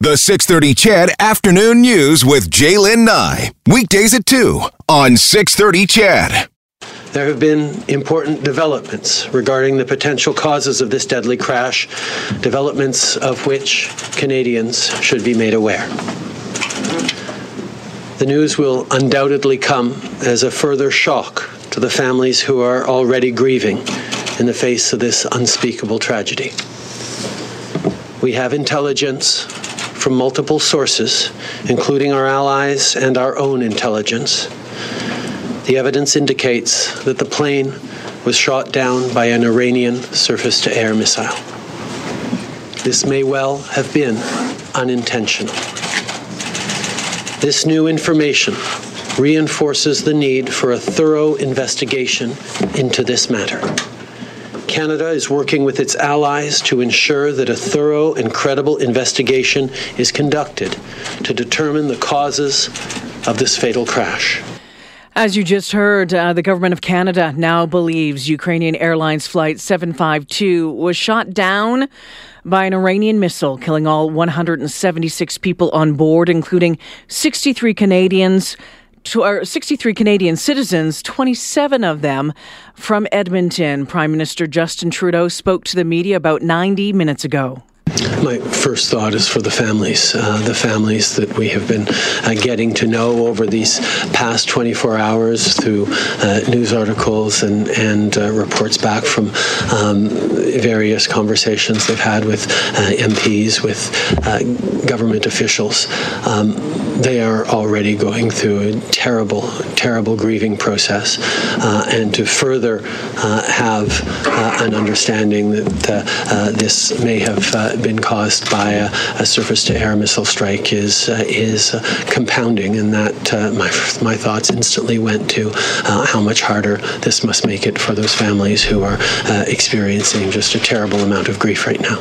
The 630 CHED Afternoon News with J'lyn Nye. Weekdays at 2 on 630 CHED. There have been important developments regarding the potential causes of this deadly crash, developments of which Canadians should be made aware. The news will undoubtedly come as a further shock to the families who are already grieving in the face of this unspeakable tragedy. We have intelligence from multiple sources, including our allies and our own intelligence. The evidence indicates that the plane was shot down by an Iranian surface to air missile. This may well have been unintentional. This new information reinforces the need for a thorough investigation into this matter. Canada is working with its allies to ensure that a thorough and credible investigation is conducted to determine the causes of this fatal crash. As you just heard, uh, the government of Canada now believes Ukrainian Airlines Flight 752 was shot down by an Iranian missile, killing all 176 people on board, including 63 Canadians to our 63 Canadian citizens, 27 of them from Edmonton. Prime Minister Justin Trudeau spoke to the media about 90 minutes ago. My first thought is for the families, uh, the families that we have been uh, getting to know over these past 24 hours through uh, news articles and, and uh, reports back from um, various conversations they've had with uh, MPs, with uh, government officials. Um, they are already going through a terrible, terrible grieving process, and to further have an understanding that this may have been caused by a, a surface-to-air missile strike is uh, is uh, compounding, and that uh, my my thoughts instantly went to how much harder this must make it for those families who are experiencing just a terrible amount of grief right now.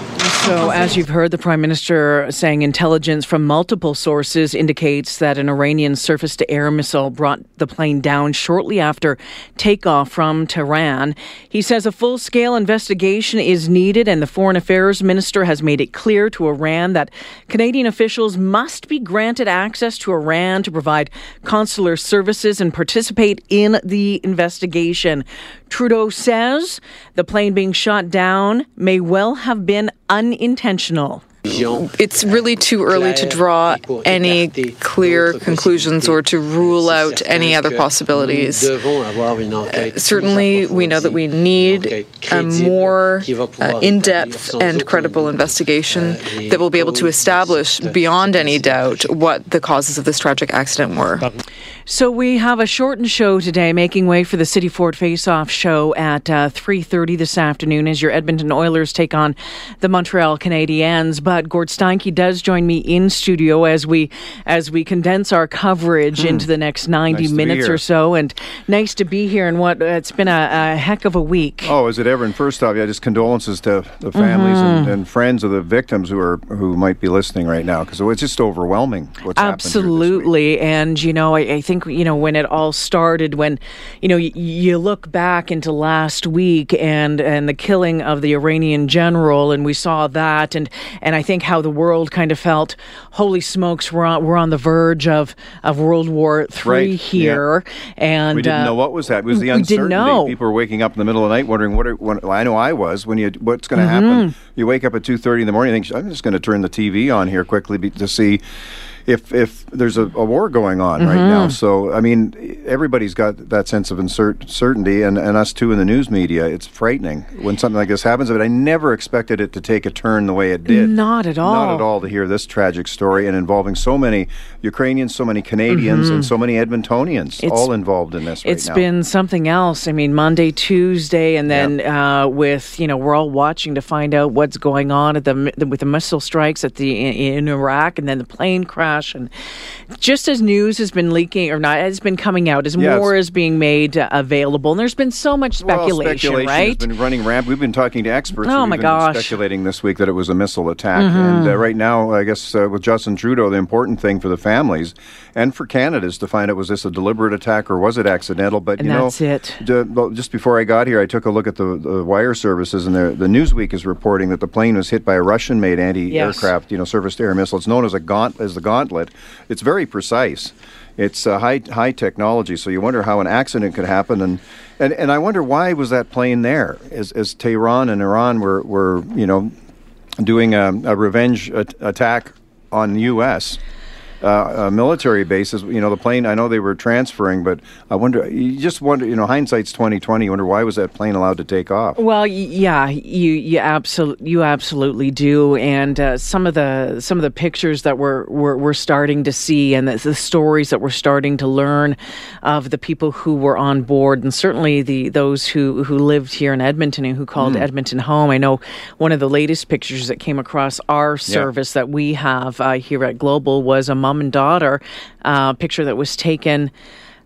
So, as you've heard the Prime Minister saying, intelligence from multiple sources indicates that an Iranian surface-to-air missile brought the plane down shortly after takeoff from Tehran. He says a full-scale investigation is needed, and the Foreign Affairs Minister has made it clear to Iran that Canadian officials must be granted access to Iran to provide consular services and participate in the investigation. Trudeau says the plane being shot down may well have been unintentional. It's really too early to draw any clear conclusions or to rule out any other possibilities. Uh, certainly, we know that we need a more uh, in depth and credible investigation that will be able to establish beyond any doubt what the causes of this tragic accident were. So we have a shortened show today, making way for the City Ford Face-Off show at uh, 3.30 this afternoon as your Edmonton Oilers take on the Montreal Canadiens. But Gord Steinke does join me in studio as we as we condense our coverage hmm. into the next 90 nice minutes or so. And nice to be here. And what it's been a, a, heck of a week. Oh, is it ever? And first off, yeah, just condolences to the families mm-hmm. and, and, friends of the victims who are who might be listening right now because it's just overwhelming. What's Absolutely, and you know, I, I think think you know when it all started when you know y- you look back into last week and and the killing of the Iranian general and we saw that and and I think how the world kind of felt holy smokes we're on we're on the verge of of World War Three right. here yeah. and we didn't uh, know what was that it was the uncertainty people were waking up in the middle of the night wondering what are, when, I know I was when you what's going to mm-hmm. happen you wake up at 2:30 in the morning you think I'm just going to turn the TV on here quickly to see if if there's a, a war going on mm-hmm. right now. So I mean, everybody's got that sense of uncertainty, and, and us too in the news media. It's frightening when something like this happens. But I never expected it to take a turn the way it did. Not at all. Not at all to hear this tragic story and involving so many Ukrainians, so many Canadians, mm-hmm. and so many Edmontonians it's, all involved in this. Right it's now. been something else. I mean, Monday, Tuesday, and then yeah. uh, with you know we're all watching to find out what's going on at the with the missile strikes at the in, in Iraq, and then the plane crash fashion. Just as news has been leaking or not has been coming out, as yes. more is being made uh, available, and there's been so much speculation, well, speculation right? Has been running ramp. We've been talking to experts. Oh my gosh! Speculating this week that it was a missile attack, mm-hmm. and uh, right now, I guess uh, with Justin Trudeau, the important thing for the families and for Canada is to find out was this a deliberate attack or was it accidental. But and you that's know, it. D- just before I got here, I took a look at the, the wire services, and the, the Newsweek is reporting that the plane was hit by a Russian-made anti-aircraft, yes. you know, surface-to-air missile. It's known as a gaunt as the Gauntlet. It's very precise. It's uh, high high technology, so you wonder how an accident could happen, and and, and I wonder why was that plane there? As, as Tehran and Iran were, were you know doing a, a revenge attack on the U.S uh, military bases. You know, the plane. I know they were transferring, but I wonder. You just wonder. You know, hindsight's twenty twenty. You wonder why was that plane allowed to take off? Well, yeah, you you absolutely you absolutely do. And uh, some of the some of the pictures that we're we're, we're starting to see, and the, the, stories that we're starting to learn of the people who were on board, and certainly the those who who lived here in Edmonton and who called mm. Edmonton home. I know one of the latest pictures that came across our service yeah. that we have uh, here at Global was a mom and daughter uh, picture that was taken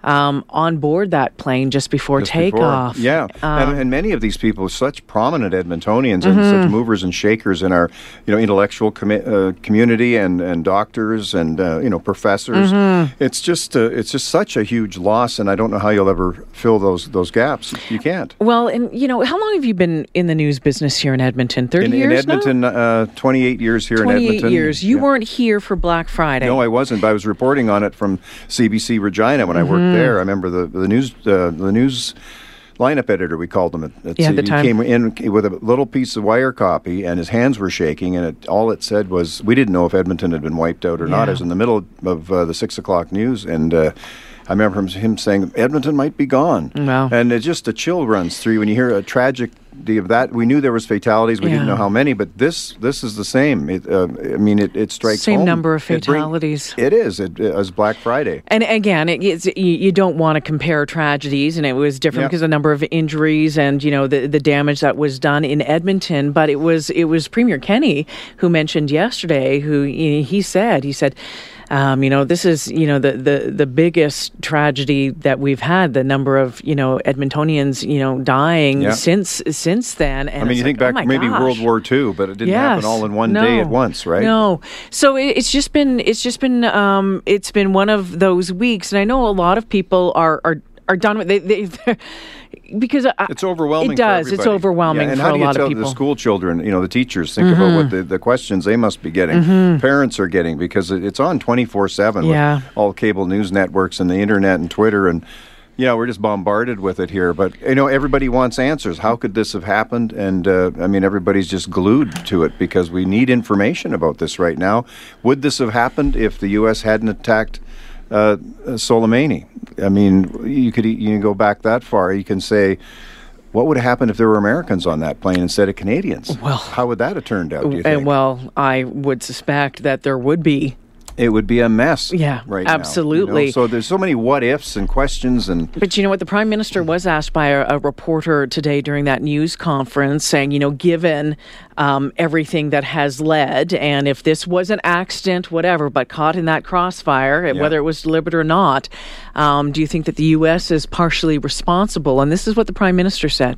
um, on board that plane just before just takeoff. Before. Yeah, um, and, and, many of these people, such prominent Edmontonians and mm-hmm. such movers and shakers in our, you know, intellectual uh, community and, and doctors and uh, you know professors. Mm-hmm. It's just uh, it's just such a huge loss, and I don't know how you'll ever fill those those gaps. You can't. Well, and you know, how long have you been in the news business here in Edmonton? Thirty in, years. In Edmonton, uh, twenty eight years here 28 in Edmonton. years. You yeah. weren't here for Black Friday. No, I wasn't. But I was reporting on it from CBC Regina when mm-hmm. I worked mm. there. I remember the the news uh, the news lineup editor we called him. At, at yeah, the time. He came in with a little piece of wire copy, and his hands were shaking, and it, all it said was, "We didn't know if Edmonton had been wiped out or yeah. not." It was in the middle of uh, the six o'clock news, and. Uh, I remember him saying Edmonton might be gone, wow. and it just a chill runs through you. when you hear a tragedy of that. We knew there was fatalities. We yeah. didn't know how many, but this this is the same. It, uh, I mean, it, it strikes same home. number of fatalities. It, bring, it is. It, it was Black Friday. And again, it, you, you, don't want to compare tragedies, and it was different because of the number of injuries and you know the the damage that was done in Edmonton. But it was it was Premier Kenney who mentioned yesterday. Who he said he said um, you know, this is you know the, the the biggest tragedy that we've had. The number of you know Edmontonians you know dying yeah. since since then. And I mean, you think like, back oh maybe gosh. World War II, but it didn't yes. happen all in one no. day at once, right? No. So it, it's just been it's just been um, it's been one of those weeks, and I know a lot of people are are are done with they, they because I, it's overwhelming. It does. It's overwhelming yeah, for a lot of people. The school children, you know, the teachers think mm-hmm. about what the, the questions they must be getting. Mm-hmm. Parents are getting because it's on twenty four seven. Yeah. all cable news networks and the internet and Twitter and. Yeah, we're just bombarded with it here, but you know everybody wants answers. How could this have happened? And uh, I mean, everybody's just glued to it because we need information about this right now. Would this have happened if the U.S. hadn't attacked uh, Soleimani. I mean, you could you can go back that far. You can say, what would have happened if there were Americans on that plane instead of Canadians? Well, how would that have turned out? Do you think? Well, I would suspect that there would be it would be a mess. Yeah, right. Absolutely. Now, you know? So there's so many what ifs and questions and. But you know what? The prime minister was asked by a, a reporter today during that news conference, saying, you know, given um, everything that has led, and if this was an accident, whatever, but caught in that crossfire, yeah. whether it was deliberate or not, um, do you think that the U.S. is partially responsible? And this is what the prime minister said.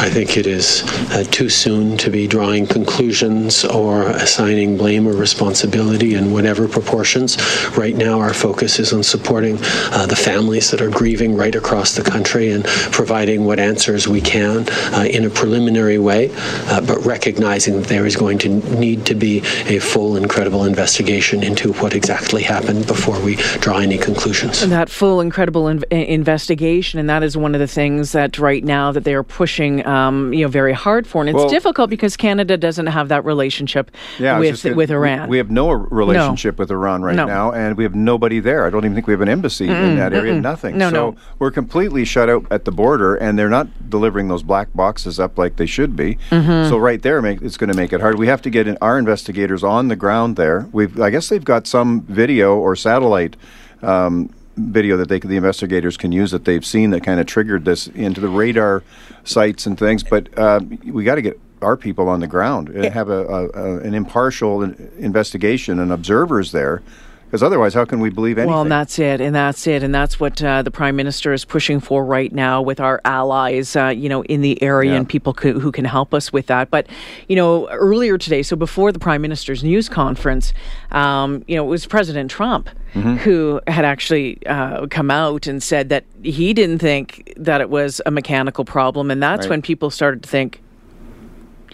I think it is uh, too soon to be drawing conclusions or assigning blame or responsibility in whatever proportions. Right now, our focus is on supporting uh, the families that are grieving right across the country and providing what answers we can uh, in a preliminary way, uh, but recognizing that there is going to need to be a full and credible investigation into what exactly happened before we draw any conclusions. And that full and credible in- investigation, and that is one of the things that right now that they are pushing pushing, um, you know, very hard for, and it's well, difficult because Canada doesn't have that relationship yeah, with with Iran. We, we, have no relationship no. with Iran right no. now, and we have nobody there. I don't even think we have an embassy mm-mm, in that area. Mm-mm. Nothing. No, so no. we're completely shut out at the border, and they're not delivering those black boxes up like they should be. Mm-hmm. So right there, make, it's going to make it hard. We have to get in, our investigators on the ground there. We've, I guess, they've got some video or satellite. Um, video that they the investigators can use that they've seen that kind of triggered this into the radar sites and things. But uh, we got to get our people on the ground and have a, a, a, an impartial investigation and observers there because otherwise, how can we believe anything? Well, and that's it, and that's it, and that's what uh, the prime minister is pushing for right now with our allies, uh, you know, in the area, yeah. and people co- who can help us with that. But you know, earlier today, so before the prime minister's news conference, um, you know, it was President Trump. Mm-hmm. Who had actually uh, come out and said that he didn't think that it was a mechanical problem, and that's right. when people started to think,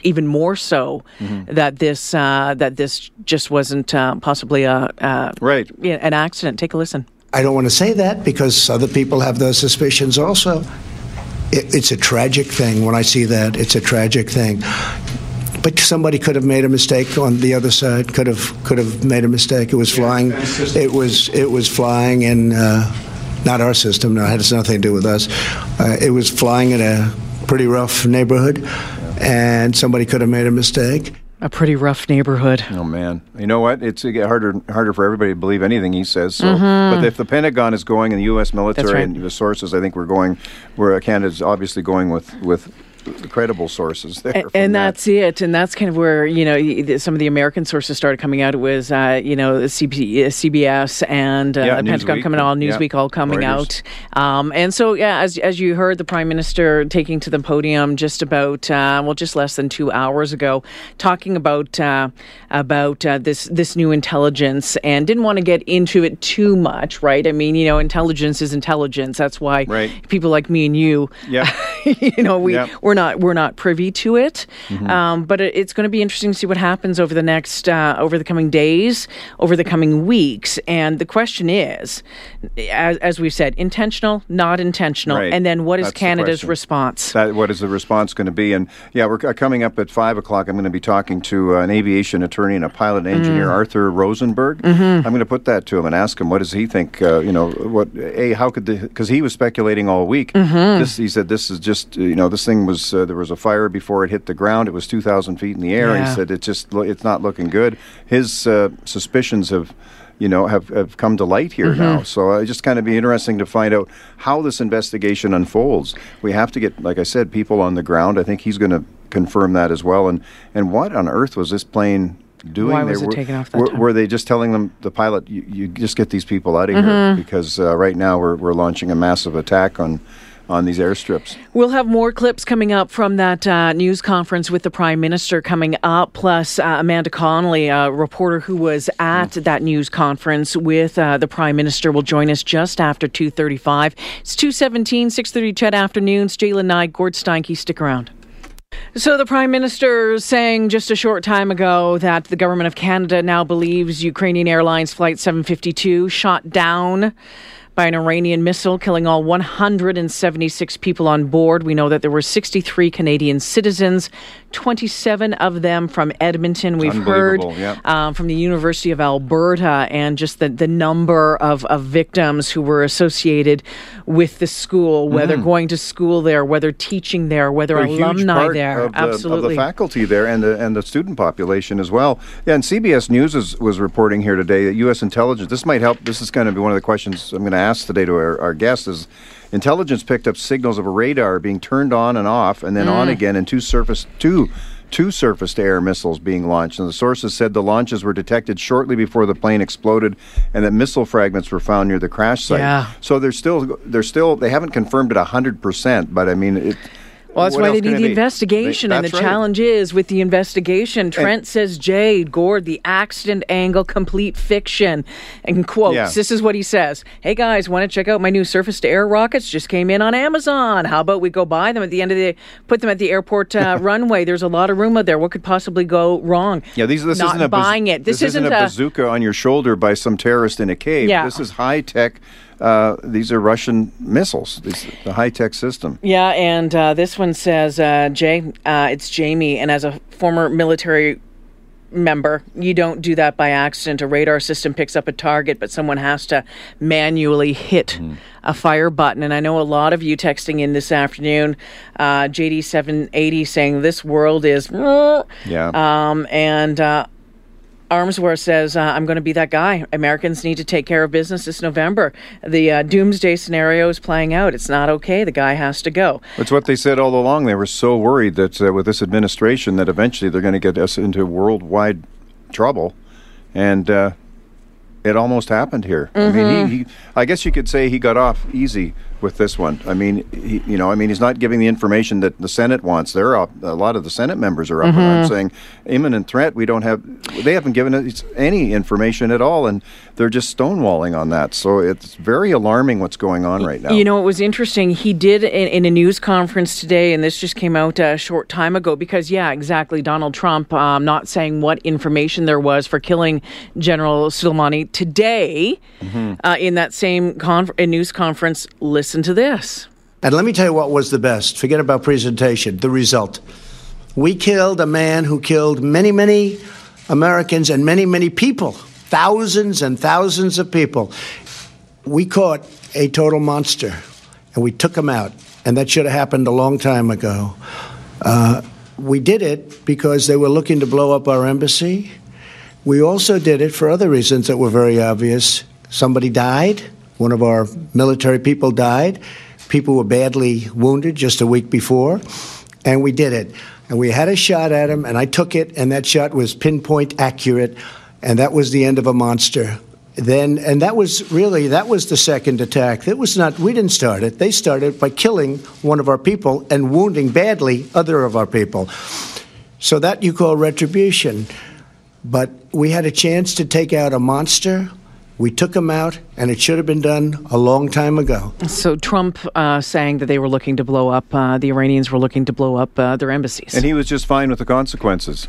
even more so mm-hmm. that this uh, that this just wasn't uh, possibly a, a right an accident. Take a listen. I don't want to say that because other people have those suspicions also. It, it's a tragic thing when I see that. It's a tragic thing. But somebody could have made a mistake on the other side. Could have could have made a mistake. It was flying. It was it was flying in uh, not our system. No, it has nothing to do with us. Uh, it was flying in a pretty rough neighborhood and somebody could have made a mistake. A pretty rough neighborhood. Oh man, you know what? It's harder harder for everybody to believe anything he says. So, mm-hmm. but if the Pentagon is going and the U.S. military right. and the sources, I think we're going. Where Canada's obviously going with with credible sources there. And, and that. that's it. And that's kind of where, you know, some of the American sources started coming out. It was, uh, you know, CBS uh, and uh, yeah, Pentagon coming out, Newsweek yeah. all coming Reuters. out. Um, and so, yeah, as, as you heard the Prime Minister taking to the podium just about, uh, well, just less than two hours ago, talking about uh, about uh, this this new intelligence and didn't want to get into it too much, right? I mean, you know, intelligence is intelligence. That's why right. people like me and you, yeah. you know, we, we're not we're not privy to it. Mm-hmm. Um, but it, it's going to be interesting to see what happens over the next uh, over the coming days, over the coming weeks. And the question is, as, as we've said, intentional, not intentional, right. and then what is That's Canada's response? That, what is the response going to be? And yeah, we're coming up at five o'clock. I'm going to be talking to uh, an aviation attorney and a pilot engineer, mm. Arthur Rosenberg. Mm-hmm. I'm going to put that to him and ask him what does he think. Uh, you know, what a how could the because he was speculating all week. Mm-hmm. This he said this is just you know this thing was uh, there was a fire before it hit the ground. It was 2,000 feet in the air. Yeah. He said it's just it's not looking good. His uh, suspicions have you know, have, have come to light here mm-hmm. now. So uh, it just kind of be interesting to find out how this investigation unfolds. We have to get, like I said, people on the ground. I think he's going to confirm that as well. And and what on earth was this plane doing? Why was they, it were, taken off that were, time? were they just telling them the pilot, you, you just get these people out of mm-hmm. here because uh, right now we're we're launching a massive attack on on these airstrips. We'll have more clips coming up from that uh, news conference with the Prime Minister coming up, plus uh, Amanda Connolly, a reporter who was at mm. that news conference with uh, the Prime Minister, will join us just after 2.35. It's 2.17, 6.30 CHED Afternoons. J'lyn Nye, Gord Steinke, stick around. So, the Prime Minister saying just a short time ago that the Government of Canada now believes Ukrainian Airlines Flight 752 shot down by an Iranian missile, killing all 176 people on board. We know that there were 63 Canadian citizens, 27 of them from Edmonton. We've heard yeah. um, from the University of Alberta and just the, the number of, of victims who were associated with the school, whether mm. going to school there, whether teaching there, whether They're alumni there. Of the, Absolutely. Of the faculty there and the, and the student population as well. Yeah, and CBS News is, was reporting here today that U.S. intelligence, this might help, this is going to be one of the questions I'm going to asked today to our, our guests is intelligence picked up signals of a radar being turned on and off and then mm. on again and two surface two two surface to air missiles being launched and the sources said the launches were detected shortly before the plane exploded and that missile fragments were found near the crash site yeah. so they're still they're still they haven't confirmed it 100% but i mean it well, that's what why they need the investigation. They, and the right. challenge is with the investigation, Trent and, says, Jade, Gord, the accident angle, complete fiction. And quotes, yeah. this is what he says Hey guys, want to check out my new surface to air rockets? Just came in on Amazon. How about we go buy them at the end of the put them at the airport uh, runway? There's a lot of room out there. What could possibly go wrong? Yeah, these, this Not isn't a buying it. This, this isn't, isn't a bazooka on your shoulder by some terrorist in a cave. Yeah. This is high tech uh, these are Russian missiles, these, the high tech system. Yeah, and uh, this one says, uh, Jay, uh, it's Jamie, and as a former military member, you don't do that by accident. A radar system picks up a target, but someone has to manually hit mm. a fire button. And I know a lot of you texting in this afternoon, uh, JD780 saying this world is. Yeah. Um, and uh, Armsworth says, uh, I'm going to be that guy. Americans need to take care of business this November. The uh, doomsday scenario is playing out. It's not okay. The guy has to go. It's what they said all along. They were so worried that uh, with this administration that eventually they're going to get us into worldwide trouble. And uh, it almost happened here. Mm-hmm. I mean, he, mm-hmm. he, I guess you could say he got off easy with this one. I mean, he, you know, I mean, he's not giving the information that the Senate wants. They're up. A lot of the Senate members are up mm-hmm. and saying imminent threat. We don't have. They haven't given us any information at all, and they're just stonewalling on that. So it's very alarming what's going on right now. You know, it was interesting. He did in, in a news conference today, and this just came out a short time ago. Because yeah, exactly. Donald Trump um, not saying what information there was for killing General Soleimani today mm-hmm. uh, in that same news conference. Listen to this. And let me tell you what was the best. Forget about presentation, the result. We killed a man who killed many, many Americans and many, many people, thousands and thousands of people. We caught a total monster and we took him out. And that should have happened a long time ago. Uh, we did it because they were looking to blow up our embassy. We also did it for other reasons that were very obvious. Somebody died, one of our military people died. People were badly wounded just a week before, and we did it. And we had a shot at him, and I took it, and that shot was pinpoint accurate, and that was the end of a monster. Then, and that was really that was the second attack. That was not we didn't start it. They started by killing one of our people and wounding badly other of our people. So that you call retribution. But we had a chance to take out a monster we took him out, and it should have been done a long time ago. So Trump uh, saying that they were looking to blow up, uh, the Iranians were looking to blow up uh, their embassies. And he was just fine with the consequences.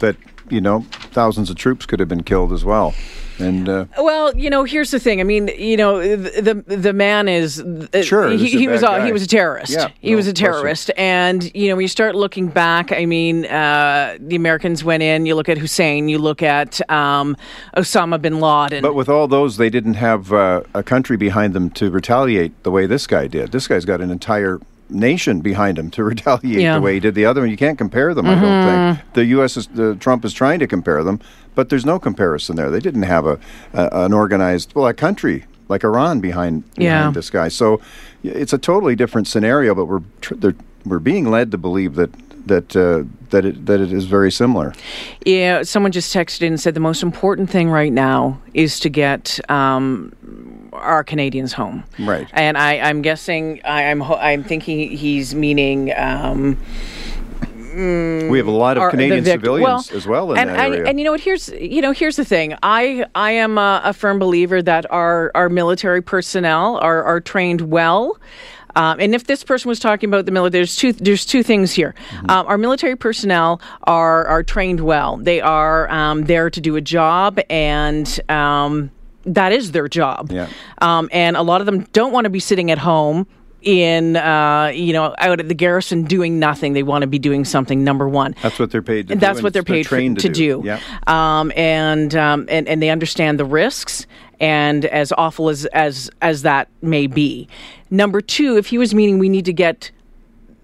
That, you know, thousands of troops could have been killed as well. And uh, well, you know, here's the thing. I mean, you know, the the man is uh, sure he, he was a, he was a terrorist. Yeah, he no, was a terrorist, and you know, when you start looking back, I mean, uh, the Americans went in. You look at Hussein. You look at um, Osama bin Laden. But with all those, they didn't have uh, a country behind them to retaliate the way this guy did. This guy's got an entire nation behind him to retaliate yeah. the way he did the other one. You can't compare them. Mm-hmm. I don't think mm-hmm. the U.S. is the, Trump is trying to compare them, but there's no comparison there. They didn't have a, a an organized well a country like Iran behind, behind yeah. this guy. So it's a totally different scenario. But we're tr- we're being led to believe that that uh, that it that it is very similar. Yeah, someone just texted in and said the most important thing right now is to get um, our Canadians home. Right. And I, I'm guessing I, am I'm, I'm thinking he's meaning. Um, mm, we have a lot of Canadian civilians well, as well in and, that area. And, and, you know what? Here's you know here's the thing. I I am a, a firm believer that our our military personnel are are trained well. Um, and if this person was talking about the military, there's two there's two things here. Mm-hmm. Um, our military personnel are are trained well. They are um, there to do a job, and um, that is their job. Yeah. Um, and a lot of them don't want to be sitting at home in uh, you know out at the garrison doing nothing. They want to be doing something. Number one, that's what they're paid. to That's do, what they're paid for, to, to, do. do. Yeah. Um, and um, and and they understand the risks. And as awful as as as that may be, number two, if he was meaning we need to get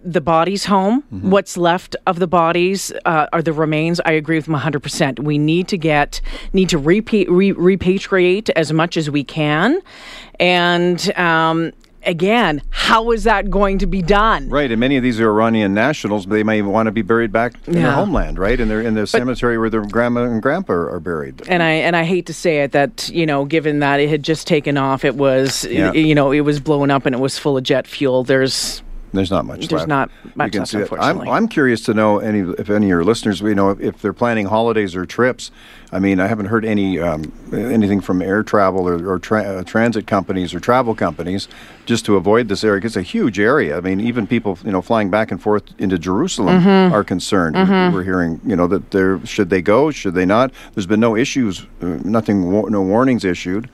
the bodies home. Mm-hmm. What's left of the bodies uh, are the remains. I agree with him 100%. We need to get, need to repa- re- repatriate as much as we can. And, um, again, how is that going to be done? Right, and many of these are Iranian nationals. They may want to be buried back in yeah. their homeland, right? In their in the cemetery where their grandma and grandpa are buried. And I and I hate to say it that you know, given that it had just taken off, it was yeah. you know it was blowing up and it was full of jet fuel. There's there's not much There's left. not much left, unfortunately. I'm, I'm, curious to know any if any of your listeners, you know, if they're planning holidays or trips. I mean, I haven't heard any um, anything from air travel or, or tra- uh, transit companies or travel companies just to avoid this area. It's a huge area. I mean, even people, you know, flying back and forth into Jerusalem mm-hmm. are concerned. Mm-hmm. We're hearing, you know, that there should they go, should they not? There's been no issues, uh, nothing, no warnings issued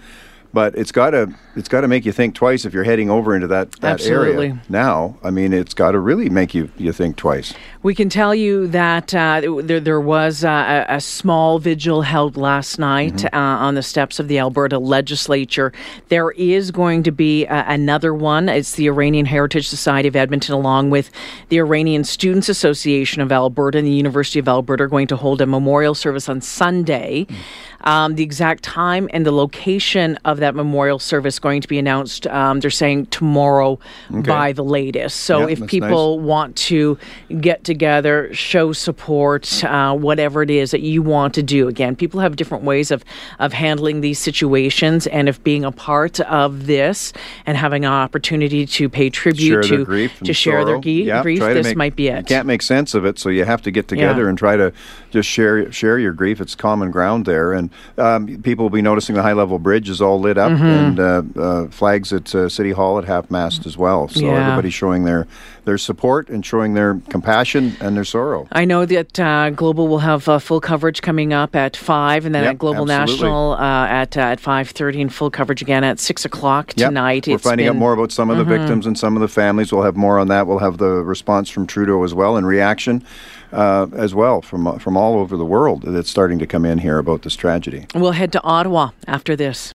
but it's got to it's got to make you think twice if you're heading over into that, that area now. I mean, it's got to really make you you think twice. We can tell you that uh, there there was uh, a, small vigil held last night mm-hmm. uh, on the steps of the Alberta Legislature. There is going to be uh, another one. It's the Iranian Heritage Society of Edmonton, along with the Iranian Students Association of Alberta and the University of Alberta, are going to hold a memorial service on Sunday. Mm. Um, the exact time and the location of that that memorial service going to be announced. Um, they're saying tomorrow okay. by the latest. So if people nice. want to get together, show support, uh, whatever it is that you want to do. Again, people have different ways of of handling these situations, and if being a part of this and having an opportunity to pay tribute share to to share sorrow. their ge- grief, this make, might be it. You can't make sense of it, so you have to get together yeah. and try to just share share your grief. It's common ground there, and um, people will be noticing the high level bridge is all lit up mm-hmm. and uh, uh, flags at uh, City Hall at half mast as well. So yeah. everybody's showing their their support and showing their compassion and their sorrow. I know that uh, Global will have uh, full coverage coming up at five, and then yep, at Global absolutely. National uh, at at five thirty, and full coverage again at six o'clock tonight. Yep. We're finding been... out more about some of the mm-hmm. victims and some of the families. We'll have more on that. We'll have the response from Trudeau as well and reaction uh, as well from from all over the world that's starting to come in here about this tragedy. We'll head to Ottawa after this.